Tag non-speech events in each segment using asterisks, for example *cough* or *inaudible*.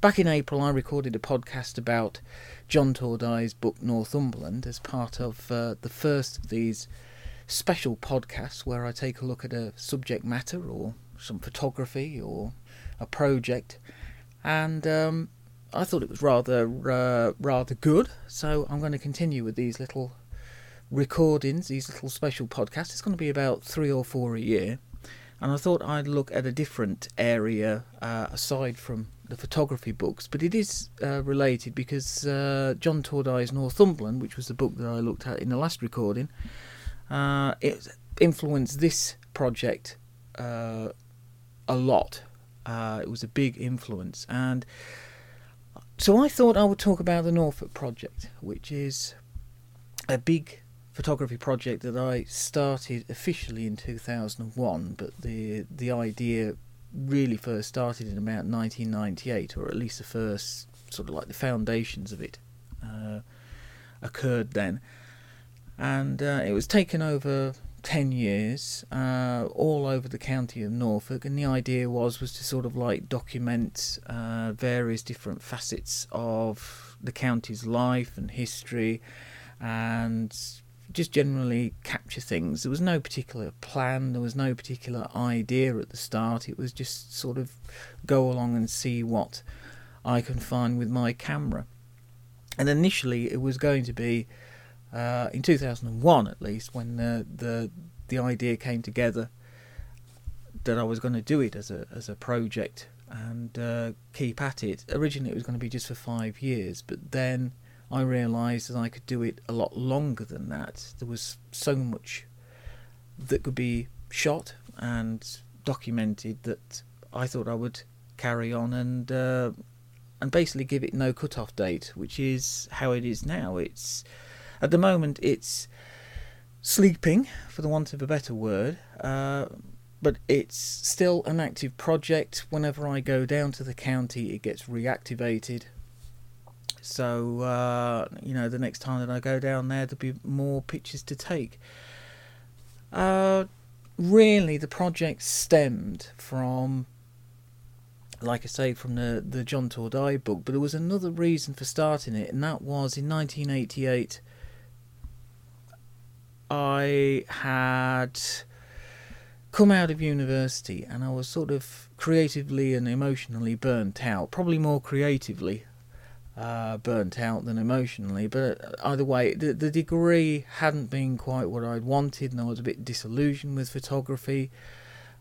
back in April, I recorded a podcast about John Tordai's book Northumberland as part of uh, the first of these special podcasts where I take a look at a subject matter or some photography or a project, and um, I thought it was rather uh, rather good. So I'm going to continue with these little recordings, these little special podcasts. It's going to be about three or four a year, and I thought I'd look at a different area uh, aside from the photography books, but it is uh, related because uh, John Tordai's Northumberland, which was the book that I looked at in the last recording, uh, it influenced this project uh, a lot. Uh, it was a big influence, and so I thought I would talk about the Norfolk project, which is a big photography project that I started officially in 2001, but the the idea really first started in about 1998, or at least the first sort of like the foundations of it uh, occurred then. And uh, it was taken over 10 years, uh, all over the county of Norfolk, and the idea was was to sort of like document uh, various different facets of the county's life and history, and just generally capture things. There was no particular plan, there was no particular idea at the start. It was just sort of go along and see what I can find with my camera. And initially, it was going to be uh, in 2001, at least, when the the the idea came together that I was going to do it as a as a project and uh, keep at it. Originally, it was going to be just for five years, but then I realised that I could do it a lot longer than that. There was so much that could be shot and documented that I thought I would carry on and uh, and basically give it no cut-off date, which is how it is now. It's at the moment it's sleeping, for the want of a better word. Uh, but it's still an active project. Whenever I go down to the county, it gets reactivated so, uh, you know, the next time that I go down there, there'll be more pictures to take. Uh, really, the project stemmed from, like I say, from the, the John Tordai book, but there was another reason for starting it, and that was in 1988. I had come out of university and I was sort of creatively and emotionally burnt out, probably more creatively uh, burnt out than emotionally. But either way, the, the degree hadn't been quite what I'd wanted, and I was a bit disillusioned with photography.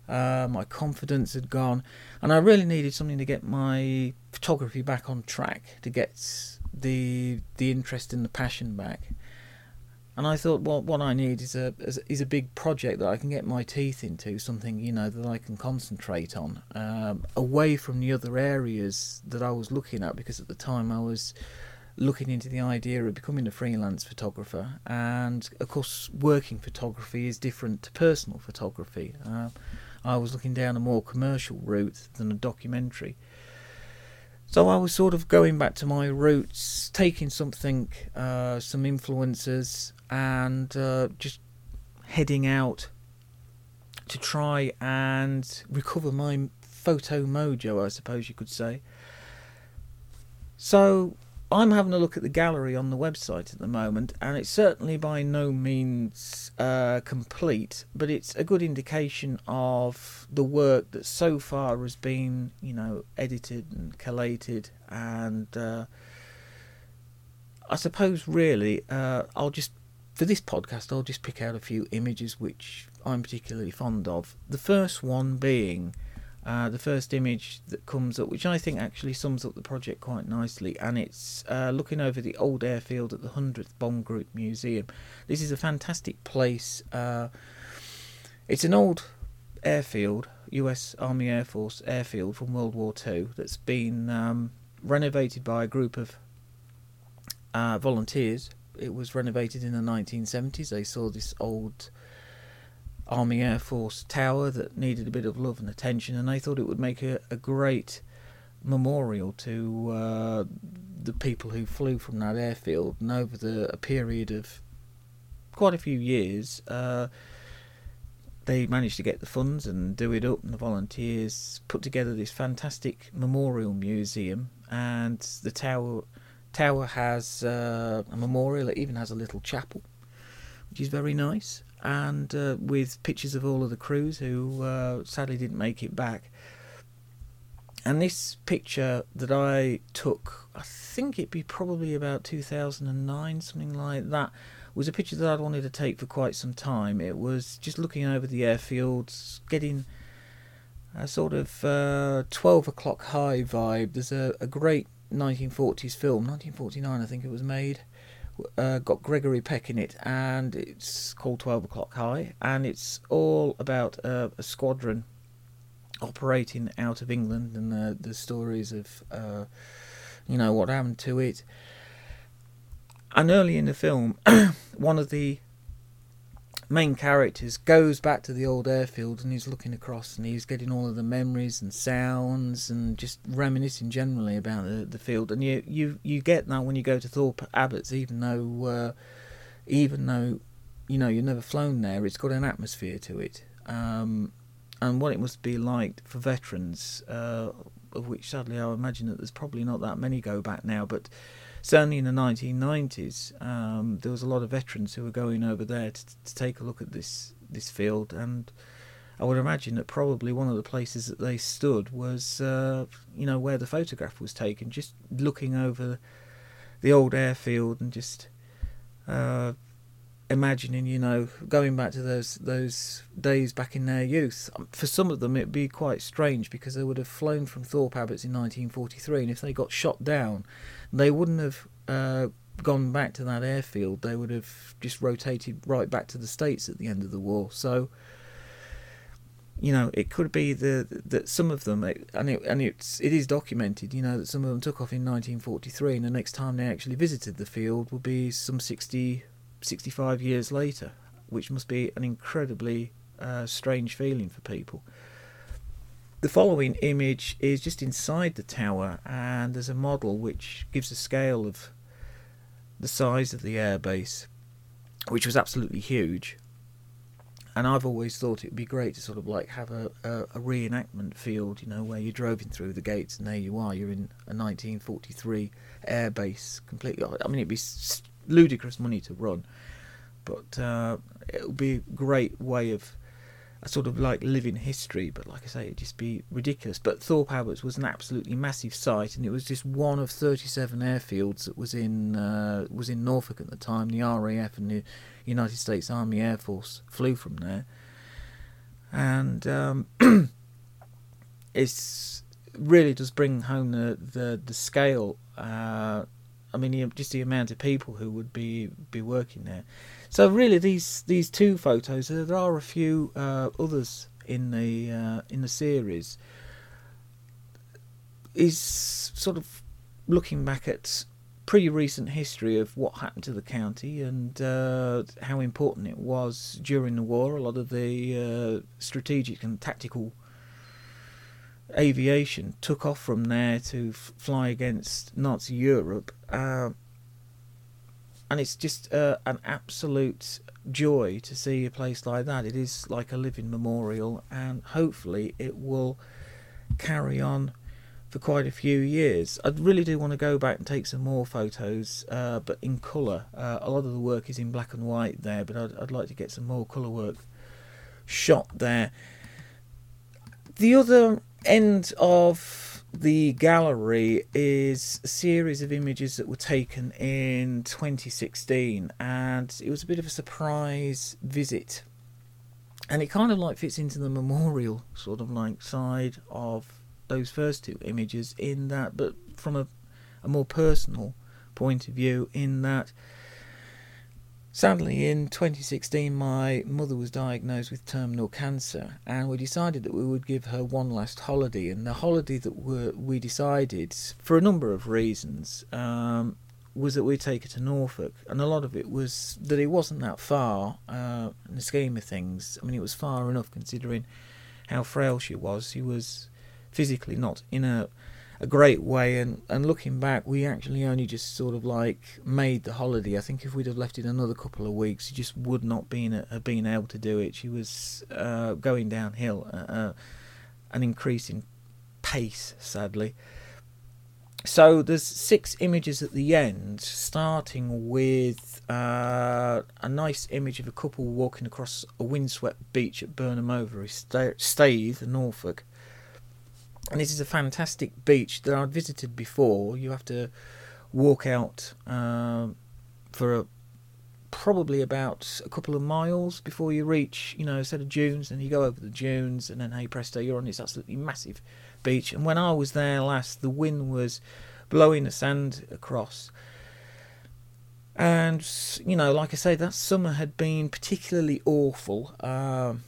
Uh, my confidence had gone, and I really needed something to get my photography back on track, to get the the interest and the passion back. And I thought, well, what I need is a is a big project that I can get my teeth into, something you know that I can concentrate on, um, away from the other areas that I was looking at. Because at the time I was looking into the idea of becoming a freelance photographer, and of course, working photography is different to personal photography. Uh, I was looking down a more commercial route than a documentary. So I was sort of going back to my roots, taking something, uh, some influences, and uh, just heading out to try and recover my photo mojo, I suppose you could say. So I'm having a look at the gallery on the website at the moment, and it's certainly by no means uh, complete, but it's a good indication of the work that so far has been, you know, edited and collated. And uh, I suppose, really, uh, I'll just for this podcast, I'll just pick out a few images which I'm particularly fond of. The first one being uh, the first image that comes up, which I think actually sums up the project quite nicely, and it's uh, looking over the old airfield at the 100th Bomb Group Museum. This is a fantastic place. Uh, it's an old airfield, US Army Air Force airfield from World War II, that's been um, renovated by a group of uh, volunteers. It was renovated in the 1970s. They saw this old Army Air Force tower that needed a bit of love and attention, and they thought it would make a, a great memorial to uh, the people who flew from that airfield. And over the a period of quite a few years, uh, they managed to get the funds and do it up, and the volunteers put together this fantastic memorial museum. And the tower tower has uh, a memorial. It even has a little chapel, which is very nice, and uh, with pictures of all of the crews who uh, sadly didn't make it back. And this picture that I took, I think it'd be probably about 2009, something like that was a picture that I'd wanted to take for quite some time. It was just looking over the airfields, getting a sort of uh, 12 o'clock high vibe. There's a, a great 1940s film, 1949 I think it was made, uh, got Gregory Peck in it, and it's called 12 o'clock high, and it's all about uh, a squadron operating out of England and the, the stories of, uh, you know, what happened to it. And early in the film, *clears throat* one of the main characters goes back to the old airfield and he's looking across and he's getting all of the memories and sounds and just reminiscing generally about the, the field. And you, you you get that when you go to Thorpe Abbotts, even though uh, even though you know you've never flown there, it's got an atmosphere to it. Um, and what it must be like for veterans, uh, of which sadly I imagine that there's probably not that many go back now, but certainly in the 1990s, um, there was a lot of veterans who were going over there to, to take a look at this this field, and I would imagine that probably one of the places that they stood was, uh, you know, where the photograph was taken, just looking over the old airfield and just uh, imagining, you know, going back to those those days back in their youth. Um, for some of them, it'd be quite strange because they would have flown from Thorpe Abbotts in 1943, and if they got shot down, they wouldn't have uh, gone back to that airfield. They would have just rotated right back to the states at the end of the war. So. You know, it could be the that some of them, and it and it's it is documented. You know that some of them took off in 1943, and the next time they actually visited the field will be some 60 65 years later, which must be an incredibly uh, strange feeling for people. The following image is just inside the tower, and there's a model which gives a scale of the size of the airbase, which was absolutely huge. And I've always thought it would be great to sort of like have a, a, a reenactment field, you know, where you're driving through the gates and there you are, you're in a 1943 airbase completely. I mean, it'd be ludicrous money to run, but uh, it would be a great way of a sort of like living history. But like I say, it'd just be ridiculous. But Thorpe Abbotts was an absolutely massive site, and it was just one of 37 airfields that was in uh, was in Norfolk at the time. The RAF and the United States Army Air Force flew from there, and um, *clears throat* it's really does bring home the the, the scale uh, I mean, just the amount of people who would be be working there. So really, these these two photos. There are a few uh, others in the uh, in the series. Is sort of looking back at pretty recent history of what happened to the county and uh, how important it was during the war. A lot of the uh, strategic and tactical aviation took off from there to f- fly against Nazi Europe. Uh, and it's just uh, an absolute joy to see a place like that. It is like a living memorial, and hopefully it will carry on for quite a few years. I really do want to go back and take some more photos, uh, but in colour. Uh, a lot of the work is in black and white there, but I'd, I'd like to get some more colour work shot there. The other end of the gallery is a series of images that were taken in 2016, and it was a bit of a surprise visit. And it kind of like fits into the memorial sort of like side of those first two images, in that, but from a, a more personal point of view, in that Sadly, in 2016, my mother was diagnosed with terminal cancer, and we decided that we would give her one last holiday. And the holiday that we decided, for a number of reasons, um, was that we'd take her to Norfolk. And a lot of it was that it wasn't that far uh, in the scheme of things. I mean, it was far enough considering how frail she was. She was physically not in a a great way. And, and looking back, we actually only just sort of like made the holiday. I think if we'd have left it another couple of weeks, she just would not been have been able to do it. She was uh, going downhill, uh, uh an increasing pace, sadly. So there's six images at the end, starting with uh, a nice image of a couple walking across a windswept beach at Burnham Overy Staithe, Norfolk. And this is a fantastic beach that I'd visited before. You have to walk out um, for a, probably about a couple of miles before you reach, you know, a set of dunes, and you go over the dunes, and then hey presto, you're on this absolutely massive beach. And when I was there last, the wind was blowing the sand across. And you know, like I say, that summer had been particularly awful. Um,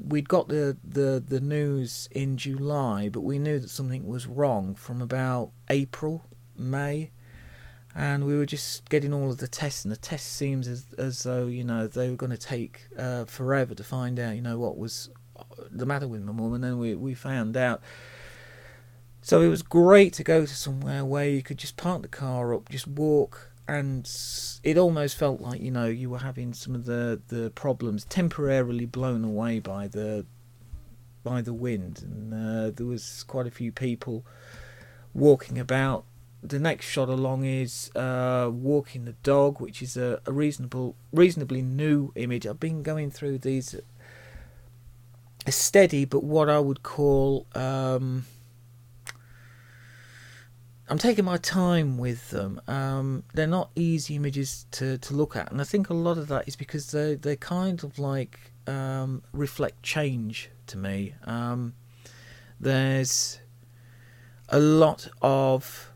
we'd got the, the the news in July, but we knew that something was wrong from about April, May, and we were just getting all of the tests, and the tests seems as as though you know they were going to take uh, forever to find out, you know, what was the matter with my mum, and then we we found out. So it was great to go to somewhere where you could just park the car up, just walk, and it almost felt like you know you were having some of the the problems temporarily blown away by the by the wind, and uh, there was quite a few people walking about. The next shot along is uh, walking the dog, which is a, a reasonable, reasonably new image. I've been going through these a steady, but what I would call um, I'm taking my time with them. Um, they're not easy images to, to look at, and I think a lot of that is because they they kind of like um, reflect change to me. Um, there's a lot of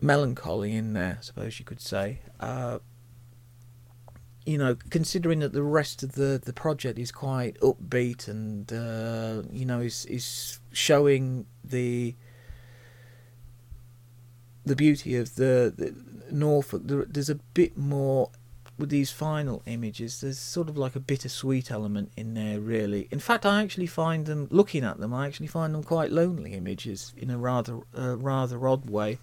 melancholy in there, I suppose you could say. Uh, you know, considering that the rest of the, the project is quite upbeat and uh, you know is is showing the the beauty of the, the Norfolk. There, there's a bit more with these final images. There's sort of like a bittersweet element in there, really. In fact, I actually find them looking at them. I actually find them quite lonely images in a rather uh, rather odd way.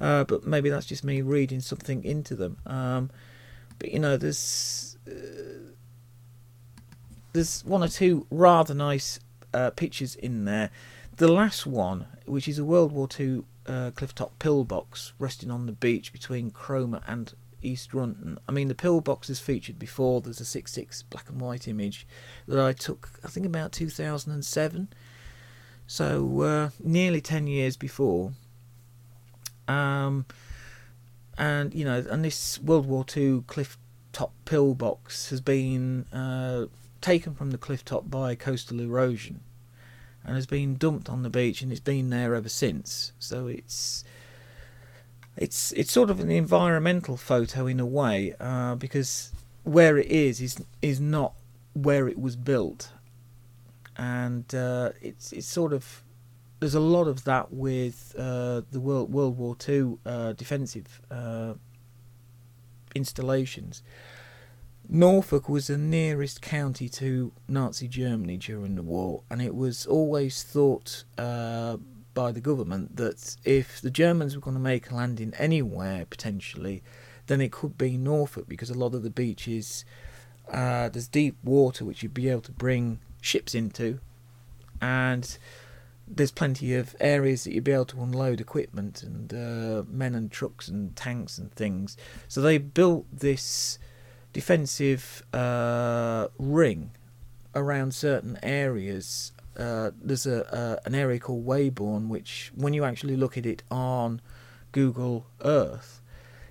Uh, but maybe that's just me reading something into them. Um, but you know, there's uh, there's one or two rather nice uh, pictures in there. The last one, which is a World War II uh, clifftop pillbox resting on the beach between Cromer and East Runton. I mean, the pillbox is featured before. There's a 6.6 black and white image that I took, I think, about 2007. So, uh, nearly 10 years before. Um, and, you know, and this World War II cliff top pillbox has been uh, taken from the cliff top by coastal erosion and has been dumped on the beach, and it's been there ever since. So it's it's it's sort of an environmental photo in a way, uh, because where it is is is not where it was built, and uh, it's it's sort of there's a lot of that with uh, the World World War Two uh, defensive uh, installations. Norfolk was the nearest county to Nazi Germany during the war, and it was always thought uh, by the government that if the Germans were going to make a landing anywhere potentially, then it could be Norfolk because a lot of the beaches uh, there's deep water which you'd be able to bring ships into, and there's plenty of areas that you'd be able to unload equipment and uh, men and trucks and tanks and things. So they built this defensive uh, ring around certain areas. Uh, there's a an area called Weybourne, which when you actually look at it on Google Earth,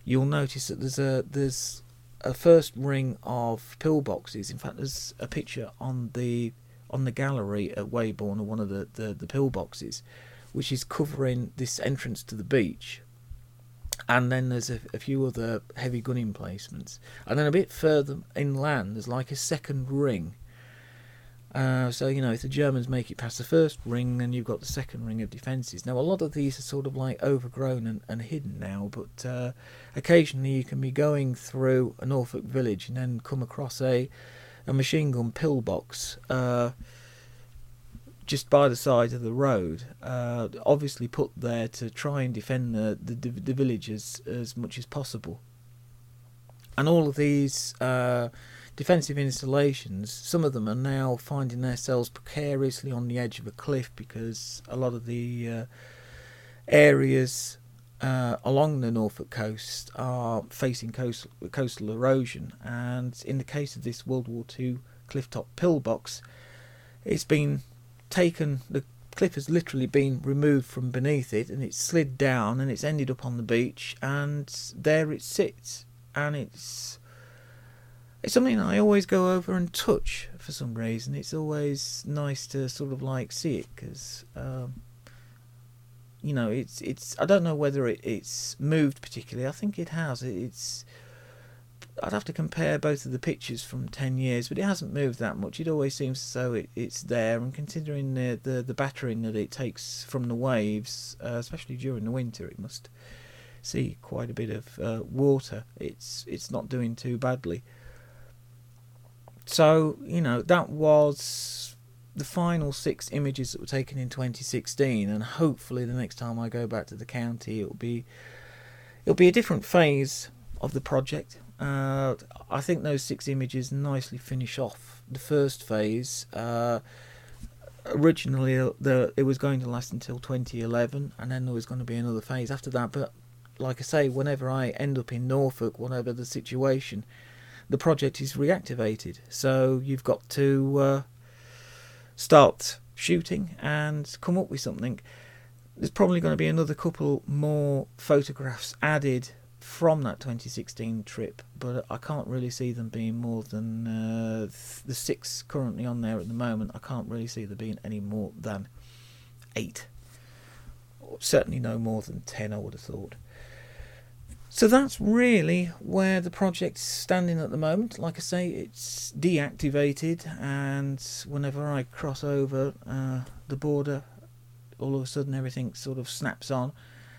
you'll notice that there's a there's a first ring of pillboxes. In fact, there's a picture on the on the gallery at Weybourne of one of the, the, the pillboxes, which is covering this entrance to the beach and then there's a, a, few other heavy gun emplacements. And then a bit further inland, there's like a second ring. Uh, so, you know, if the Germans make it past the first ring, then you've got the second ring of defences. Now, a lot of these are sort of like overgrown and, and hidden now, but uh, occasionally you can be going through a Norfolk village and then come across a, a machine gun pillbox. Uh, just by the side of the road, uh, obviously put there to try and defend the the, the village as, as much as possible. And all of these uh, defensive installations, some of them are now finding themselves precariously on the edge of a cliff because a lot of the uh, areas uh, along the Norfolk coast are facing coastal, coastal erosion. And in the case of this World War II clifftop pillbox, it's been taken, the cliff has literally been removed from beneath it and it's slid down and it's ended up on the beach and there it sits. And it's it's something I always go over and touch for some reason. It's always nice to sort of like see it because um, you know it's it's I don't know whether it, it's moved particularly. I think it has. It's I'd have to compare both of the pictures from ten years, but it hasn't moved that much. It always seems though it, it's there, and considering the, the the battering that it takes from the waves, uh, especially during the winter, it must see quite a bit of uh, water. It's it's not doing too badly. So you know that was the final six images that were taken in 2016, and hopefully the next time I go back to the county, it'll be it'll be a different phase of the project. Uh, I think those six images nicely finish off the first phase. Uh, originally, the, it was going to last until 2011, and then there was going to be another phase after that. But like I say, whenever I end up in Norfolk, whatever the situation, the project is reactivated. So you've got to uh, start shooting and come up with something. There's probably going to be another couple more photographs added from that 2016 trip, but I can't really see them being more than uh, the six currently on there at the moment. I can't really see there being any more than eight, certainly no more than ten. I would have thought. So that's really where the project's standing at the moment. Like I say, it's deactivated, and whenever I cross over uh, the border, all of a sudden everything sort of snaps on.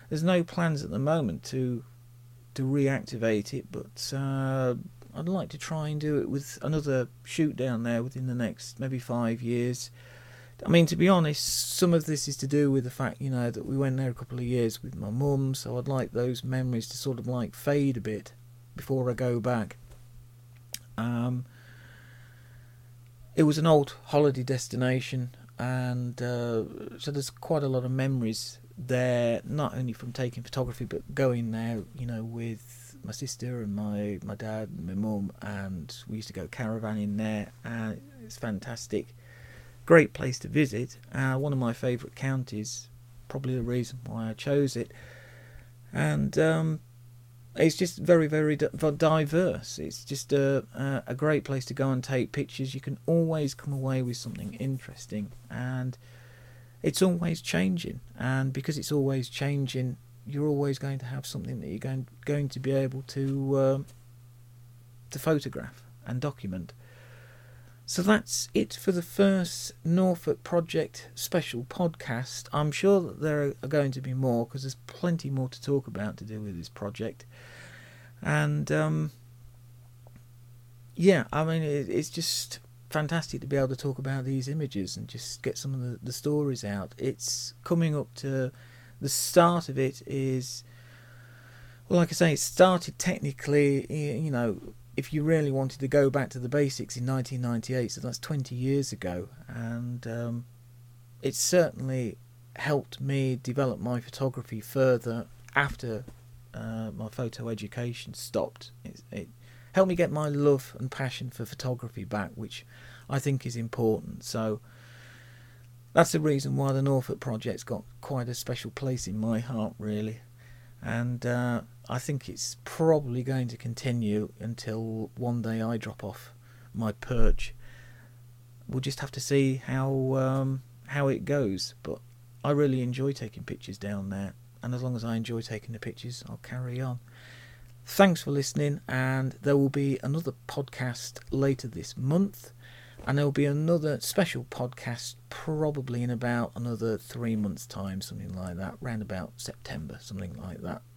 There's no plans at the moment to to reactivate it, but uh, I'd like to try and do it with another shoot down there within the next maybe five years. I mean, to be honest, some of this is to do with the fact, you know, that we went there a couple of years with my mum, so I'd like those memories to sort of like fade a bit before I go back. Um, it was an old holiday destination, and uh, so there's quite a lot of memories there, not only from taking photography, but going there, you know, with my sister and my, my dad and my mum, and we used to go caravanning there, and it's fantastic great place to visit. Uh, one of my favourite counties, probably the reason why I chose it. And um, it's just very, very diverse. It's just a, a great place to go and take pictures. You can always come away with something interesting, and it's always changing. And because it's always changing, you're always going to have something that you're going going to be able to um, to photograph and document. So that's it for the first Norfolk Project special podcast. I'm sure that there are going to be more because there's plenty more to talk about to do with this project. And um, yeah, I mean, it, it's just fantastic to be able to talk about these images and just get some of the, the stories out. It's coming up to the start of it is. Well, like I say, it started technically, you know, if you really wanted to go back to the basics in 1998, so that's 20 years ago, and um, it certainly helped me develop my photography further after uh, my photo education stopped. It, it, helped me get my love and passion for photography back, which I think is important. So that's the reason why the Norfolk project's got quite a special place in my heart, really and uh, I think it's probably going to continue until one day I drop off my perch. We'll just have to see how um, how it goes, but I really enjoy taking pictures down there, and as long as I enjoy taking the pictures, I'll carry on. Thanks for listening, and there will be another podcast later this month, and there will be another special podcast probably in about another three months' time, something like that, round about September, something like that.